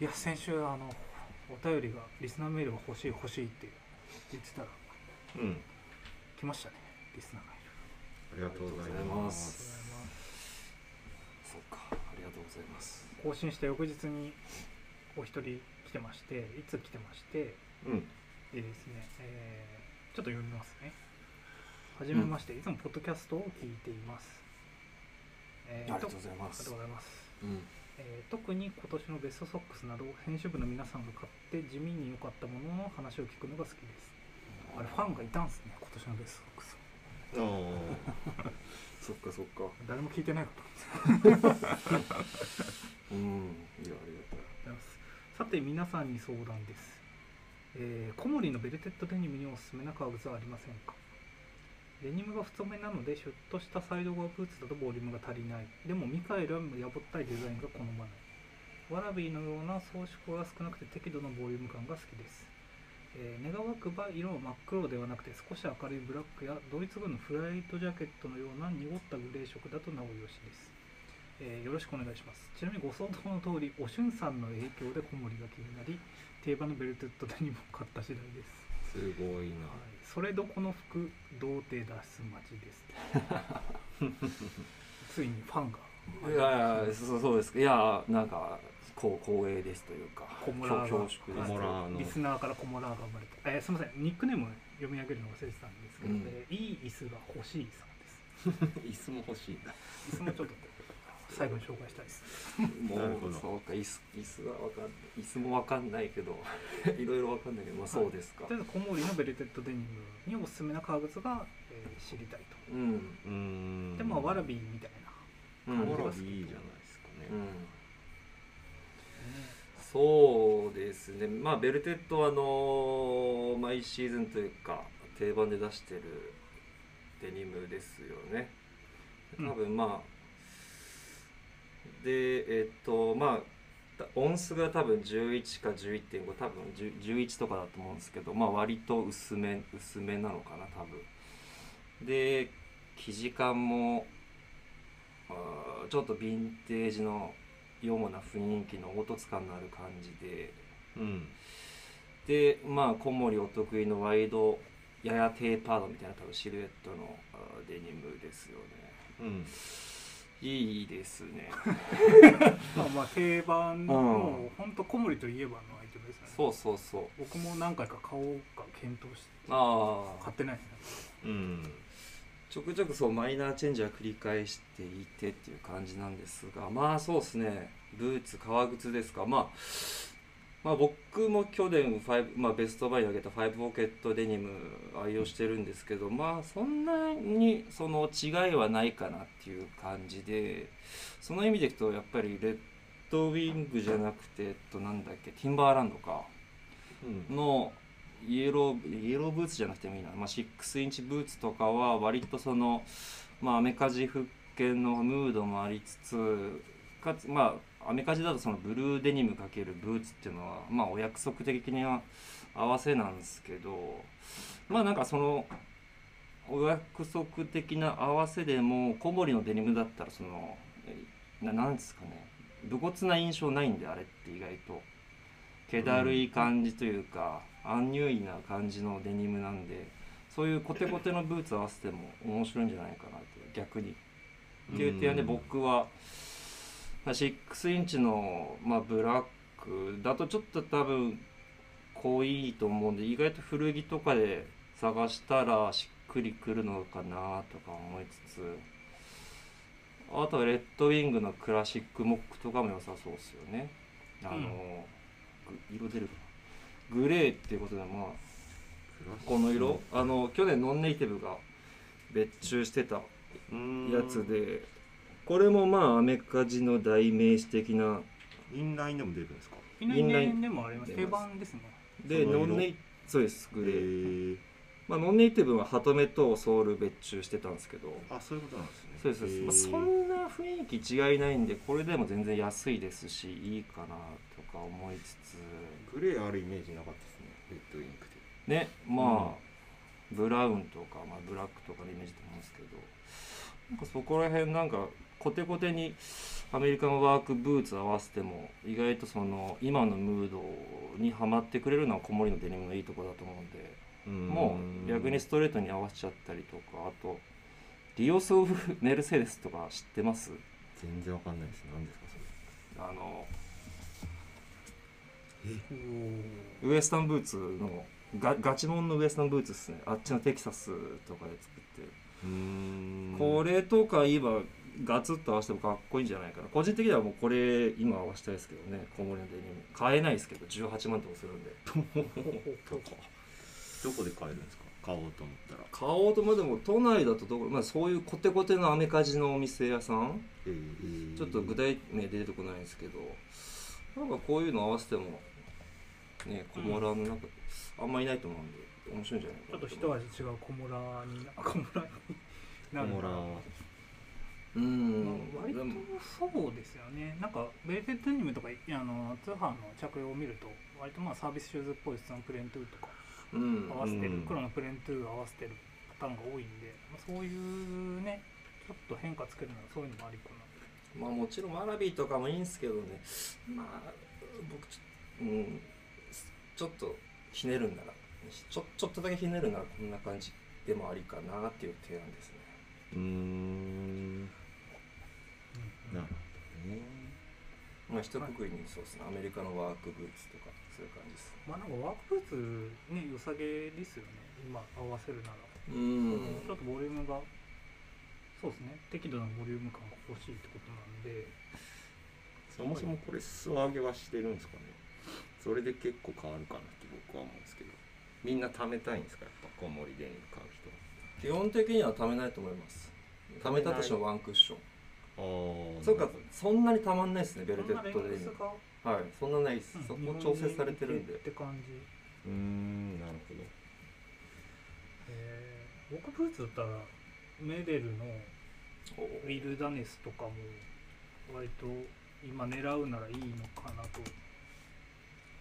いや先週あのお便りがリスナーメールが欲しい欲しいって言ってたらうん。来ましたねリスナーメールありがとうございまます。すそうかありがとうございます。更新した翌日にお一人来てましていつ来てましてうん。でですね、えーちょっと読みますね。はじめまして、いつもポッドキャストを聞いています、えーありがとうございます。ありがとうございます。うんえー特に今年のベストソックスなど編集部の皆さんが買って地味に良かったものの話を聞くのが好きです。あれファンがいたんですね今年のベストソックス。ああ そっかそっか。誰も聞いてないかと。うん。いやあり思い。ますさて皆さんに相談です、えー、コモリのベルテッドデニムにおすすめな革靴はありませんか？デニムが太めなのでシュッとしたサイドゴアブーツだとボリュームが足りない。でもミカエルはやぼったいデザインが好まない。ワラビーのような装飾が少なくて適度なボリューム感が好きです、えー願わくば色は真っ黒ではなくて少し明るいブラックやドイツ軍のフライトジャケットのような濁ったグレー色だとなおよしです、えーよろしくお願いします。ちなみにご想像の通りおしゅんさんの影響で小森が気になり定番のベルテッドデニムを買った次第です。すごいな。はい、それどこの服童貞脱出待ちです ついにファンが。いやいやそうそうです。かいやなんかこう光栄ですというかコモラーが。恐縮です。リスナーからコモラーが生まれた、えーすみません。ニックネーム読み上げるの忘れてたんですけど、うん。えーいい椅子が欲しいさんです。椅子も欲しいな。椅子もちょっと最後に紹介したいです。も なるほど。うそうか椅子椅子がわかん椅子もわかんないけど いろいろわかんないけどまあそうですか。とりあえずコモリのベルテッドデニムにおすすめな革靴が、えー知りたいと、うん。うーん。でまあワラビーみたいな、感じが好きビーいいじゃないですかね。うん。そうですね。まあベルテッドはあの毎シーズンというか定番で出してるデニムですよね。多分まあ、でえっとまあオンスが多分11か11.5多分10 11とかだと思うんですけどまあ割と薄め薄めなのかな多分。で生地感もちょっとヴィンテージのような雰囲気の凹凸感のある感じで。うん。でまあ小森お得意のワイドややテーパードみたいな多分シルエットのデニムですよね。うんいいですね。まあまあ定番の、うん。本当コモリといえばのアイテムですよね。そうそうそう。僕も何回か買おうか検討してああ。買ってないですね。うん。ちょくちょくそうマイナーチェンジは繰り返していてっていう感じなんですがまあそうですね。ブーツ革靴ですか。まあまあ僕も去年ファイブ、まあ、ベストバイに挙げた5ポケットデニム愛用してるんですけどまあそんなにその違いはないかなっていう感じでその意味でいくとやっぱりレッドウィングじゃなくてえっとなんだっけティンバーランドかうん。のイエローイエローブーツじゃなくてもいいな、まあ、6インチブーツとかは割とその、まあ、アメカジ復権のムードもありつつかつまあアメカジだとそのブルーデニムかけるブーツっていうのはまあお約束的には合わせなんですけどまあなんかそのお約束的な合わせでも小森のデニムだったらそのえななんですかね武骨な印象ないんであれって意外と気だるい感じというか、アンニュイな感じのデニムなんでそういうコテコテのブーツ合わせても面白いんじゃないかなって逆に。っていう点で僕はまあ6インチの、まあ、ブラックだとちょっと多分濃いと思うんで意外と古着とかで探したらしっくりくるのかなとか思いつつあとはレッドウィングのクラシックモックとかも良さそうですよね。あの、ぐ色出るかな。グレーっていうことでまあこの色。あの去年ノンネイティブが別注してたうんやつでこれもまあアメカジの代名詞的な。インラインでも出るんですか？インラインでもあります。定出ます。番ですね。でノンネイそうですグへレー、ー。まあ、ノンネイティブはハトメとソール別注してたんですけど。あそういうことなんですね。そうですそうです、まあ、そんな雰囲気違いないんでこれでも全然安いですしいいかなとか思いつつ。グレーあるイメージなかったですねレッドインクで。ねまあ、ブラウンとか、まあ、ブラックとかのイメージだと思うんですけどなんかそこら辺なんかコテコテにアメリカのワークブーツ合わせても意外とその今のムードにはまってくれるのは子守のデニムのいいところだと思うんでうん。もう逆にストレートに合わせちゃったりとかあとディオス・オブ・メルセデスとか知ってます？全然わかんないです。何ですかそれ。あのウエスタンブーツのガガチモンのウエスタンブーツですね。あっちのテキサスとかで作って。るこれとか今ガツッと合わせてもかっこいいんじゃないかな。個人的にはもうこれ今合わせたいですけどね。小森のデニム。買えないですけど。18万とかするんで。どこで買えるんですか？買おうと思ったら。買おうともでも都内だとどこ、まあ、そういうコテコテのアメカジのお店屋さん？えーちょっと具体名出てこないんですけど。なんかこういうの合わせてもねコモリのなんかあんまいないと思うんで面白いんじゃない？ちょっと一味違うコモリになコモリになるうん。まあ割とそうですよね。なんかベルテッドデニムとかあの通販の着用を見ると割とまあサービスシューズっぽい質のプレーントゥーとかうん。合わせてる、うん。黒のプレーントゥー合わせてるパターンが多いんで、まあ、そういうねちょっと変化つけるならそういうのもありかな。まあもちろんワラビーとかもいいんですけどね。まあ僕ちょ,、うん、ちょっとひねるんな。らちょちょっとだけひねるならこんな感じでもありかなっていう提案ですね。うーん。なるほどね。まあ一括りにそうですね。アメリカのワークブーツとかそういう感じです。まあなんかワークブーツね良さげですよね。今合わせるなら、うん。ちょっとボリュームが。そうですね。適度なボリューム感が欲しいってことなんで。そもそもこれ裾上げはしてるんですかね。それで結構変わるかなって僕は思うんですけどみんな貯めたいんですか？やっぱコウモリデニム買う人。基本的にはためないと思います。ためたとしてもワンクッション。ああそうかそんなにたまんないですねベルテッドではいそんなないです、そこ調整されてるんで。って感じ。うーんなるほど。えー。僕ブーツだったらメデルのウィルダネスとかも割と今狙うならいいのかなと、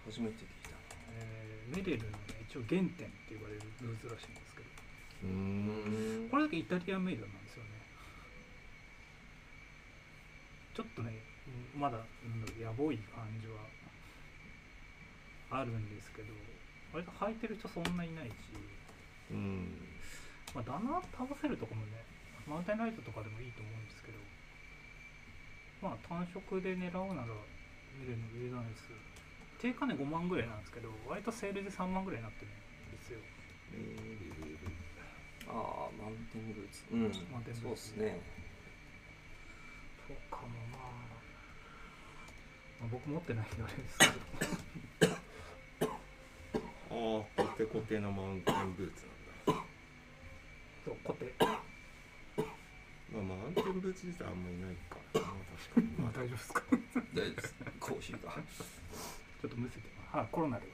初めて聞いたえーメデルのね一応原点って言われるブーツらしいんですけど。これだけイタリアンメイドなんですよね。ちょっとねうんまだやぼい感じはあるんですけど割と履いてる人そんないないし。うん。まあ、ダナ倒せるとこもね、マウンテンライトとかでもいいと思うんですけど、まあ単色で狙うなら、ミレの上なんです。定価ね5万ぐらいなんですけど、割とセールで3万ぐらいになってるんですよ。ああマウンテンブーツ。うん。マウンテンブーツ。そうですね。とかもまあ、まあ、僕持ってないんであれですけど、ああコテコテのマウンテンブーツなんだ。そう、コテ。まあマウンテンブーツ自体あんまいないからな確かに。まあまあ大丈夫ですか？大丈夫です。コーヒーがちょっとむせて。はい、コロナで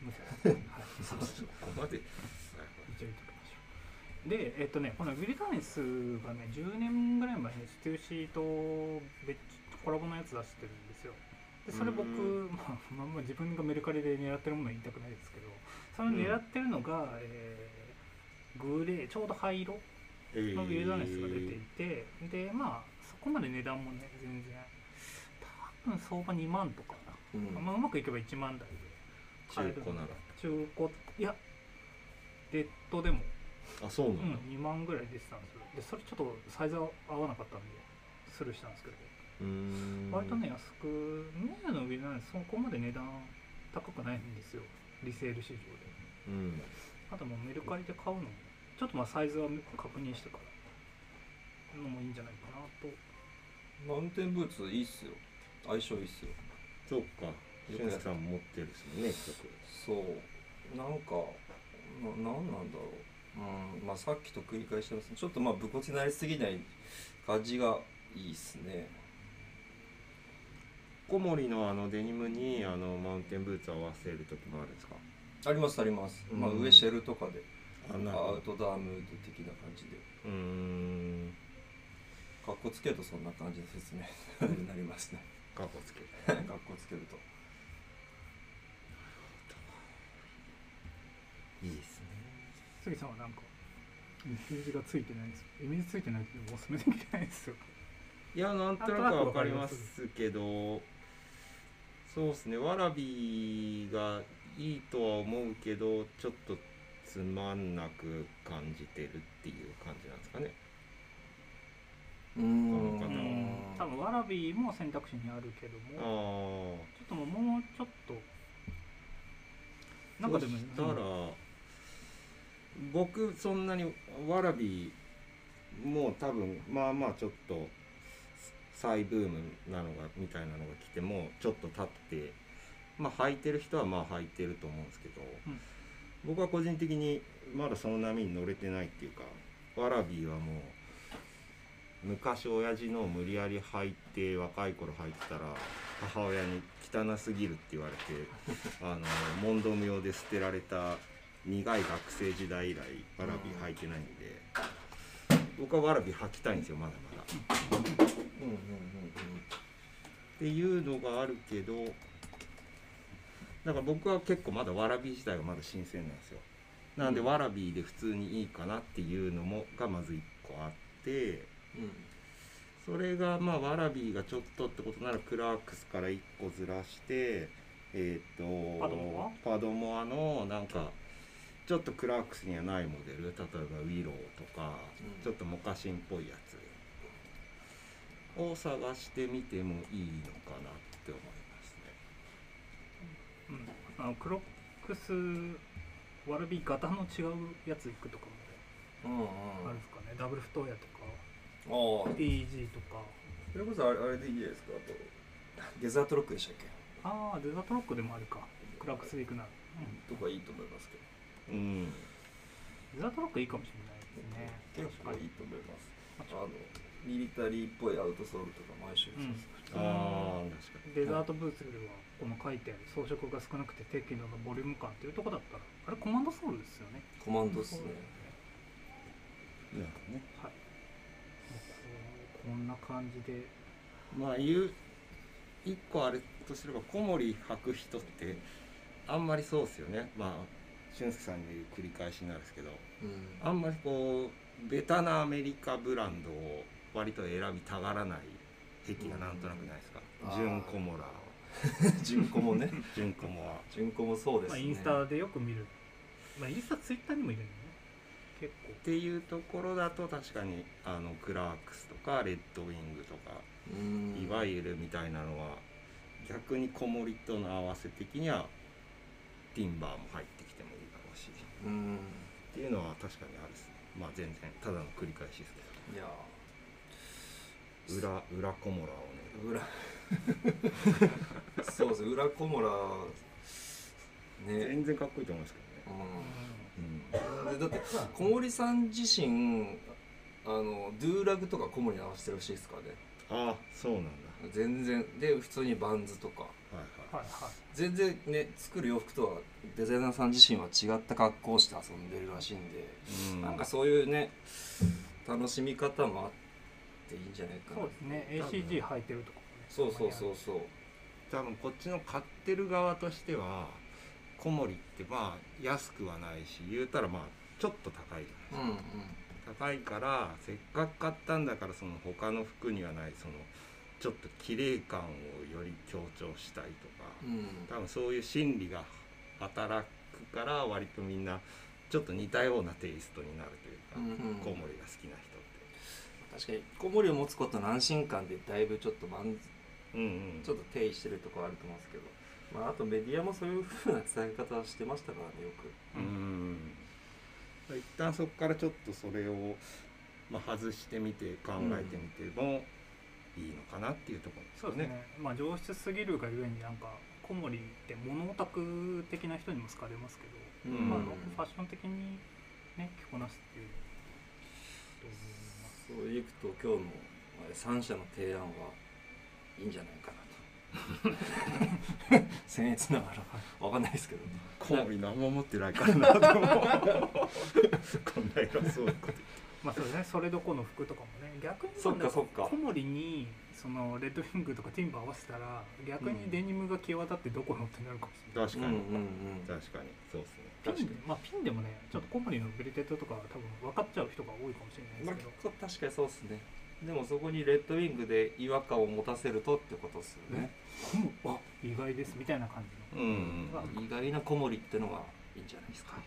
むせて。はい、そこまで。一応言っときましょう。でえっとねこのウィルダネスがね10年ぐらい前にステューシーと別コラボのやつ出してるんですよ。でそれ僕、うまあ、まあまあ自分がメルカリで狙ってるものは言いたくないですけどそれを狙ってるのが、えーグレーちょうど灰色えー。のウィルダネスが出ていて、でまあそこまで値段もね全然。多分相場2万とか。な、うん。まあ、うまくいけば1万台で。買える中古なら。中古いやデッドでも。あそううなんだ。ん、2万ぐらい出てたんですよ。でそれちょっとサイズ合わなかったんでスルーしたんですけど、割とね安くメールの上なんでそこまで値段高くないんですよ。リセール市場で。うん。あともうメルカリで買うのもちょっとまあサイズは確認してから。のもいいんじゃないかなと。マウンテンブーツいいっすよ。相性いいっすよそうか。俊さん。持ってるですもんね一曲そう。なんかななんなんだろう。うんまあさっきと繰り返してますね。ちょっとまあ武骨になりすぎない感じがいいっすね。小森のあのデニムにあのマウンテンブーツ合わせる時もあるんですか？ありますあります、まあうん。上シェルとかで。アウトドアムード的な感じで。うーん。かっこつけるとそんな感じの説明になりますねカポつけてかっこつけると。いいですね。杉さんはなんかイメージがついてないんです。よイメージついてないけどおすすめできないですよ。いやなんとなくわかりますけどそうですね。わらびがいいとは思うけどちょっとつまんなく感じてるっていう感じなんですかね。うーん。この方うん多分わらびも選択肢にあるけどあもあちょっともうもうちょっとなんかでもそしたら、僕そんなにわらびもう多分まあまあちょっと再ブームなのがみたいなのが来てもちょっと経ってまあ履いてる人はまあ履いてると思うんですけど、うん。僕は個人的にまだその波に乗れてないっていうかわらびはもう昔親父のを無理やり履いて若い頃履いてたら母親に汚すぎるって言われて あの問答無用で捨てられた苦い学生時代以来わらび履いてないんで僕はわらび履きたいんですよまだまだ。っていうのがあるけどだから僕は結構まだわらび自体がまだ新鮮なんですよ。なんでうん。わらびで普通にいいかなっていうのもがまず1個あってそれがまあわらびがちょっとってことならクラークスから1個ずらしてえっ、とパドモア？パドモアのなんかちょっとクラークスにはないモデル？例えばウィローとか、うん。ちょっとモカシンっぽいやつ。を探してみてもいいのかなって思いますね。うん、あのクロックスわらび型の違うやついくとかうんうん。もあるんですかね、ダブル太やとかああ DG とか。それこそあれあれでいいじゃないですかあと。デザートロックでしたっけ？ああデザートロックでもあるか。クラックスでいくなら、うん、とかいいと思いますけど。うん、デザートロックいいかもしれないですね。結構いいと思います。あのミリタリーっぽいアウトソールとか毎週うん。ああ確かに。デザートブーツではこの書いてある装飾が少なくて適度なボリューム感っていうところだったらあれコマンドソールですよね。コマンドっすね。なるほどね。はいこんな感じで。まあ言う一個あれとすれば小森履く人ってあんまりそうですよね。まあ俊介さんに言う繰り返しになるんですけどうん。あんまりこうベタなアメリカブランドを割と選びたがらない癖がなんとなくないですか、純コモラ 純子もね。純コモア 純子もそうですまあ、ねインスタでよく見る、まあ、インスタツイッターにもいるね結構っていうところだと確かにあのクラークスとかレッドウィングとか、うん。いわゆるみたいなのは逆に小森との合わせ的にはティンバーも入ってきてもいいだろうしうんっていうのは確かにあるですね。まあ全然ただの繰り返しですけいや。ど裏裏コモラをね。裏。そうです。裏コモラね。全然かっこいいと思いますけどね。うんでだって小森さん自身あのドゥーラグとか小森に合わせてるらしいですからね。ああそうなんだ。全然。で普通にバンズとか。はいはい。全然ね作る洋服とはデザイナーさん自身は違った格好をして遊んでるらしいんで、うん。なんかそういうね楽しみ方もあっていいんじゃないかな。そうですね。ACG 履いてるとかもね。そうそうそうそう。多分こっちの買ってる側としては小森ってまあ安くはないし言うたらまあちょっと高いじゃないですか。うんうん。高いからせっかく買ったんだからその他の服にはないそのちょっと綺麗感をより強調したいとかうん。多分そういう心理が働くから割とみんなちょっと似たようなテイストになるというか、うんうん。コウモリが好きな人っ確かに小森を持つことの安心感でだいぶちょっと満てうんうん。ちょっと定位してるところあると思うんですけど、まあ、あとメディアもそういう風な伝え方をしてましたからねよく。うん。一旦そこからちょっとそれを、まあ、外してみて考えてみてもいいのかなっていうところですよそうですね。まあ上質すぎるがゆえになんか小森って物オタク的な人にも好かれますけど、うん。まあ、ファッション的にね着こなすっていうと思います。そういくと今日のあれ3社の提案はいいんじゃないかなと 僭越ながらわかんないですけど。コウモリ何も持ってないからなでもこんな偉そう。なことまあそうですね。それどこの服とかもね。逆にそっかそっか。小森にそのレッドウィングとかティンバー合わせたら逆にデニムが際立ってどこのってなるかもしれない、確かに、うんうんうん確かに。そうですね。ピン確かに。まあピンでもねちょっとコモリのベルテッドとかは多分分かっちゃう人が多いかもしれないまあですけど、確かにそうですね。でもそこにレッドウィングで違和感を持たせるとってことですよね、うん。あ意外です。みたいな感じの、うんうん意外な子守ってのがいいんじゃないですか、なる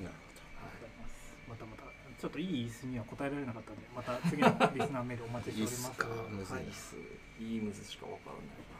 ありがとうござい。ますまたまたちょっといい椅子には答えられなかったんでまた次のリスナーメールお待ちしております。いいっすか？むずはいいっす、い、いむずしかわからない。な